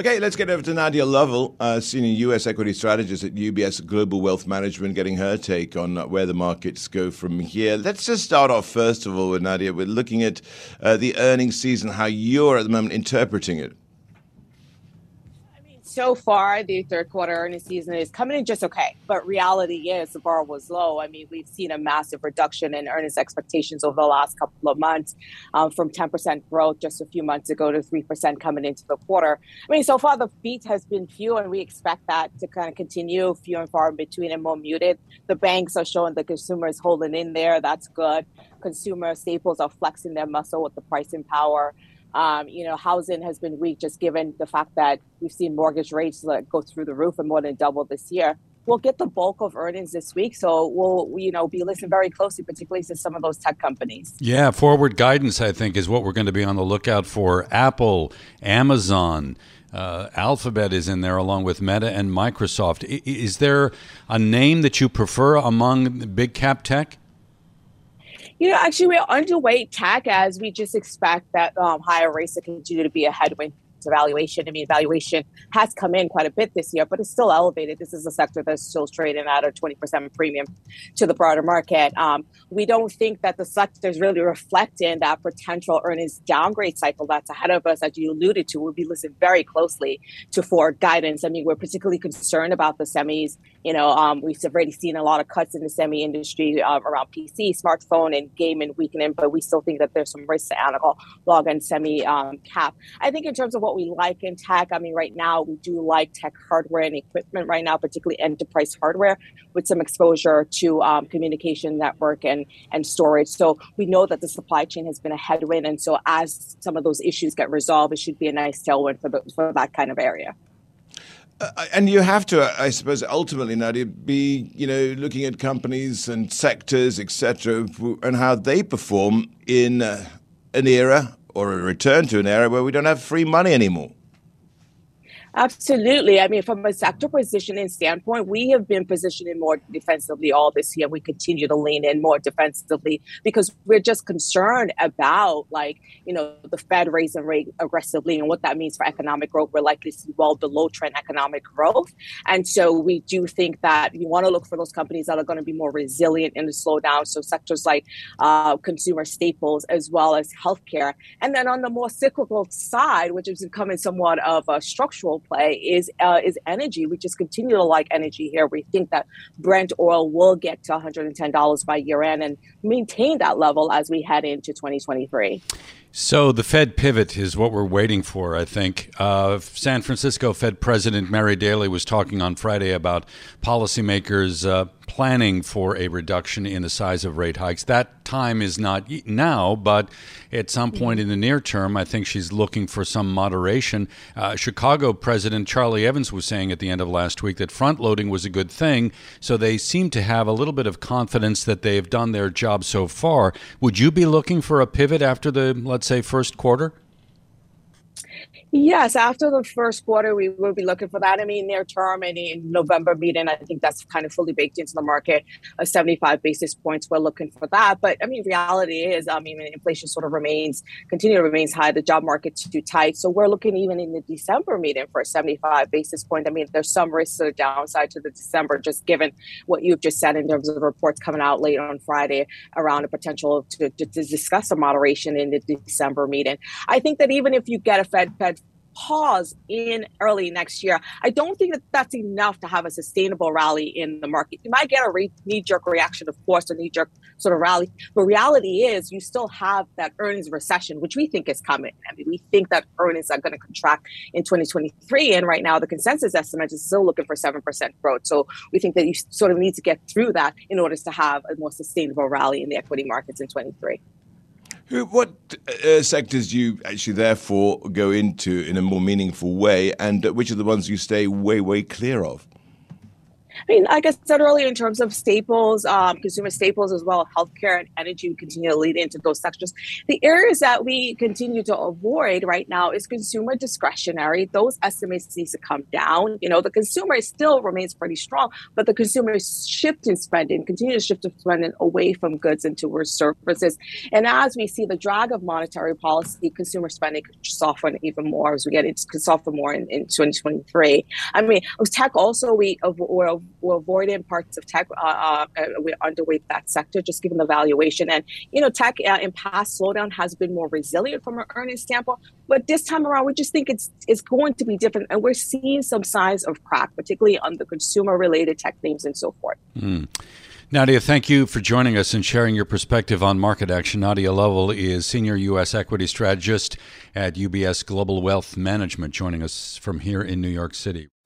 Okay, let's get over to Nadia Lovell, uh, senior U.S. equity strategist at UBS Global Wealth Management, getting her take on where the markets go from here. Let's just start off, first of all, with Nadia. We're looking at uh, the earnings season, how you're at the moment interpreting it so far, the third quarter earnings season is coming in just okay. But reality is the bar was low. I mean, we've seen a massive reduction in earnings expectations over the last couple of months um, from 10% growth just a few months ago to 3% coming into the quarter. I mean, so far the beat has been few, and we expect that to kind of continue few and far in between and more muted. The banks are showing the consumers holding in there. That's good. Consumer staples are flexing their muscle with the pricing power. Um, you know, housing has been weak just given the fact that we've seen mortgage rates like, go through the roof and more than double this year. We'll get the bulk of earnings this week, so we'll you know be listening very closely, particularly to some of those tech companies. Yeah, forward guidance I think is what we're going to be on the lookout for. Apple, Amazon. Uh, Alphabet is in there along with Meta and Microsoft. I, is there a name that you prefer among big cap tech? You know, actually, we're underweight tech as we just expect that um, higher rates to continue to be a headwind valuation. I mean, valuation has come in quite a bit this year, but it's still elevated. This is a sector that's still trading at a 20% premium to the broader market. Um, we don't think that the sector is really reflecting that potential earnings downgrade cycle that's ahead of us, as you alluded to. We'll be listening very closely to forward guidance. I mean, we're particularly concerned about the semis. You know, um, we've already seen a lot of cuts in the semi industry uh, around PC, smartphone, and gaming weakening, but we still think that there's some risk to analog log and semi um, cap. I think in terms of what what we like in tech. I mean, right now we do like tech hardware and equipment right now, particularly enterprise hardware with some exposure to um, communication network and, and storage. So we know that the supply chain has been a headwind. And so as some of those issues get resolved, it should be a nice tailwind for, the, for that kind of area. Uh, and you have to, I suppose, ultimately, Nadia, be you know looking at companies and sectors, etc., and how they perform in uh, an era or a return to an era where we don't have free money anymore. Absolutely. I mean, from a sector positioning standpoint, we have been positioning more defensively all this year. We continue to lean in more defensively because we're just concerned about, like, you know, the Fed raising rate aggressively and what that means for economic growth. We're likely to see well below trend economic growth. And so we do think that you want to look for those companies that are going to be more resilient in the slowdown. So sectors like uh, consumer staples as well as healthcare. And then on the more cyclical side, which is becoming somewhat of a structural play is uh, is energy. We just continue to like energy here. We think that Brent oil will get to $110 by year end and maintain that level as we head into 2023. So the Fed pivot is what we're waiting for, I think. Uh, San Francisco Fed President Mary Daly was talking on Friday about policymakers uh, planning for a reduction in the size of rate hikes. That time is not now, but at some point in the near term, I think she's looking for some moderation. Uh, Chicago President Charlie Evans was saying at the end of last week that front loading was a good thing, so they seem to have a little bit of confidence that they've done their job so far. Would you be looking for a pivot after the, let's say, first quarter? Yes, after the first quarter, we will be looking for that. I mean, near term and in November meeting, I think that's kind of fully baked into the market. A 75 basis points, we're looking for that. But I mean, reality is, I mean, inflation sort of remains, continue to remains high. The job market's too tight. So we're looking even in the December meeting for a 75 basis point. I mean, there's some risk to the downside to the December, just given what you've just said in terms of the reports coming out late on Friday around a potential to, to, to discuss a moderation in the December meeting. I think that even if you get a Fed Fed pause in early next year. I don't think that that's enough to have a sustainable rally in the market. You might get a re- knee jerk reaction, of course, a knee jerk sort of rally. But reality is, you still have that earnings recession, which we think is coming. I mean, we think that earnings are going to contract in 2023. And right now, the consensus estimate is still looking for 7% growth. So we think that you sort of need to get through that in order to have a more sustainable rally in the equity markets in 23. What uh, sectors do you actually therefore go into in a more meaningful way, and which are the ones you stay way, way clear of? I mean, like I said earlier, in terms of staples, um, consumer staples as well, healthcare and energy, we continue to lead into those sectors. The areas that we continue to avoid right now is consumer discretionary. Those estimates need to come down. You know, the consumer still remains pretty strong, but the consumer is shifting spending, continue to shift spending away from goods and towards services. And as we see the drag of monetary policy, consumer spending could soften even more as we get into soften more in, in 2023. I mean, tech also we avoid we're avoiding parts of tech. Uh, uh, we're underweight that sector, just given the valuation. And you know, tech uh, in past slowdown has been more resilient from an earnings standpoint. But this time around, we just think it's it's going to be different, and we're seeing some signs of crack, particularly on the consumer-related tech names and so forth. Mm. Nadia, thank you for joining us and sharing your perspective on market action. Nadia Lovell is Senior U.S. Equity Strategist at UBS Global Wealth Management, joining us from here in New York City.